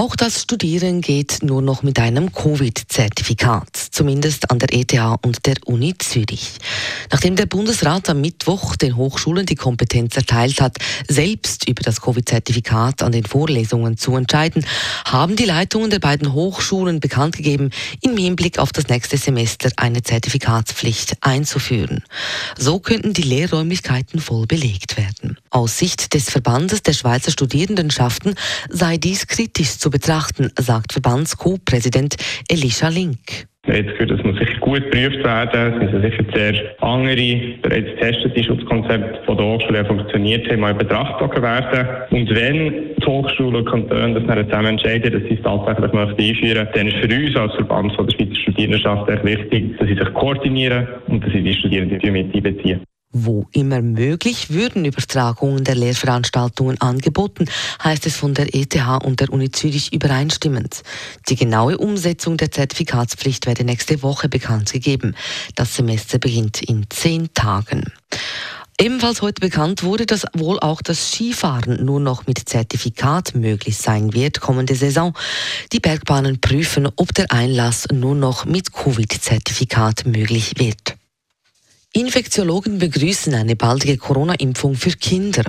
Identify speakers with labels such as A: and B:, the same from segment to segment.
A: Auch das Studieren geht nur noch mit einem Covid-Zertifikat, zumindest an der ETH und der Uni Zürich. Nachdem der Bundesrat am Mittwoch den Hochschulen die Kompetenz erteilt hat, selbst über das Covid-Zertifikat an den Vorlesungen zu entscheiden, haben die Leitungen der beiden Hochschulen bekannt gegeben, im Hinblick auf das nächste Semester eine Zertifikatspflicht einzuführen. So könnten die Lehrräumlichkeiten voll belegt werden. Aus Sicht des Verbandes der Schweizer Studierendenschaften sei dies kritisch zu betrachten, sagt Verbands-Co-Präsident Elisha Link.
B: Wir haben das muss sicher gut geprüft werden. Es müssen sicher sehr andere, bereits getestete Schutzkonzepte von der Hochschule funktioniert haben, mal in Betracht gezogen werden. Und wenn die Hochschule und Kantone das dann zusammen entscheiden, dass sie es tatsächlich möchten einführen dann ist für uns als Verband von der Schweizer Studierendenschaft wichtig, dass sie sich koordinieren und dass sie die Studierenden mit einbeziehen.
A: Wo immer möglich würden Übertragungen der Lehrveranstaltungen angeboten, heißt es von der ETH und der Uni Zürich übereinstimmend. Die genaue Umsetzung der Zertifikatspflicht werde nächste Woche bekannt gegeben. Das Semester beginnt in zehn Tagen. Ebenfalls heute bekannt wurde, dass wohl auch das Skifahren nur noch mit Zertifikat möglich sein wird kommende Saison. Die Bergbahnen prüfen, ob der Einlass nur noch mit Covid-Zertifikat möglich wird. Infektiologen begrüßen eine baldige Corona-Impfung für Kinder.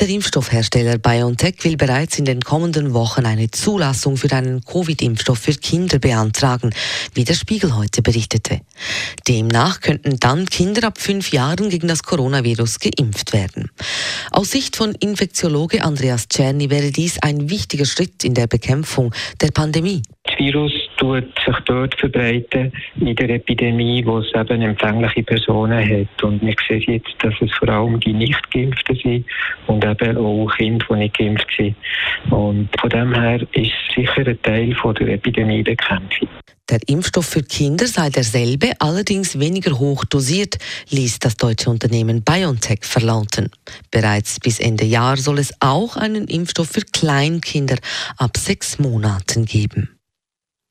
A: Der Impfstoffhersteller BioNTech will bereits in den kommenden Wochen eine Zulassung für einen Covid-Impfstoff für Kinder beantragen, wie der Spiegel heute berichtete. Demnach könnten dann Kinder ab fünf Jahren gegen das Coronavirus geimpft werden. Aus Sicht von Infektiologe Andreas Czerny wäre dies ein wichtiger Schritt in der Bekämpfung der Pandemie.
C: Das Virus tut sich dort verbreiten in der Epidemie, wo es eben empfängliche Personen hat. Und wir sehen jetzt, dass es vor allem die Nicht-Geimpften sind und eben auch Kinder, die nicht geimpft sind. Und von dem her ist es sicher ein Teil von der Epidemiebekämpfung.
A: Der Impfstoff für Kinder sei derselbe, allerdings weniger hoch dosiert, ließ das deutsche Unternehmen BioNTech verlauten. Bereits bis Ende Jahr soll es auch einen Impfstoff für Kleinkinder ab sechs Monaten geben.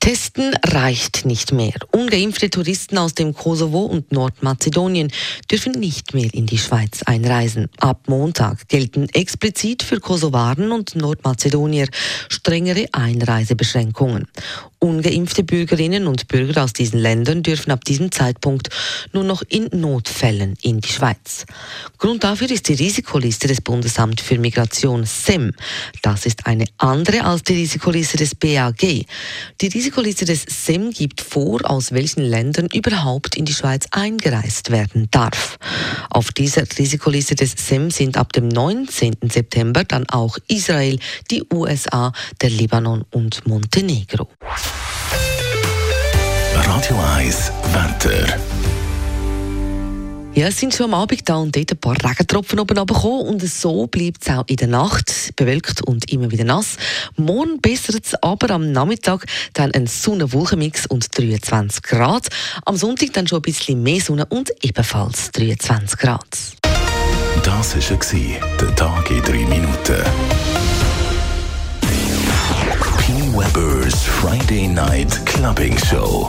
A: Testen reicht nicht mehr. Ungeimpfte Touristen aus dem Kosovo und Nordmazedonien dürfen nicht mehr in die Schweiz einreisen. Ab Montag gelten explizit für Kosovaren und Nordmazedonier strengere Einreisebeschränkungen. Ungeimpfte Bürgerinnen und Bürger aus diesen Ländern dürfen ab diesem Zeitpunkt nur noch in Notfällen in die Schweiz. Grund dafür ist die Risikoliste des Bundesamt für Migration SEM. Das ist eine andere als die Risikoliste des BAG. Die Risikoliste des SEM gibt vor, aus welchen Ländern überhaupt in die Schweiz eingereist werden darf. Auf dieser Risikoliste des SEM sind ab dem 19. September dann auch Israel, die USA, der Libanon und Montenegro.
D: Radio 1, Wetter.
A: Ja, es sind schon am Abend da und dort ein paar Regentropfen oben runtergekommen und so bleibt es auch in der Nacht bewölkt und immer wieder nass. Morgen bessert es aber am Nachmittag dann ein Sonne-Wolkenmix und 23 Grad. Am Sonntag dann schon ein bisschen mehr Sonne und ebenfalls 23 Grad.
D: Das war der Tag in 3 Minuten. P. Weber's Friday Night Clubbing Show.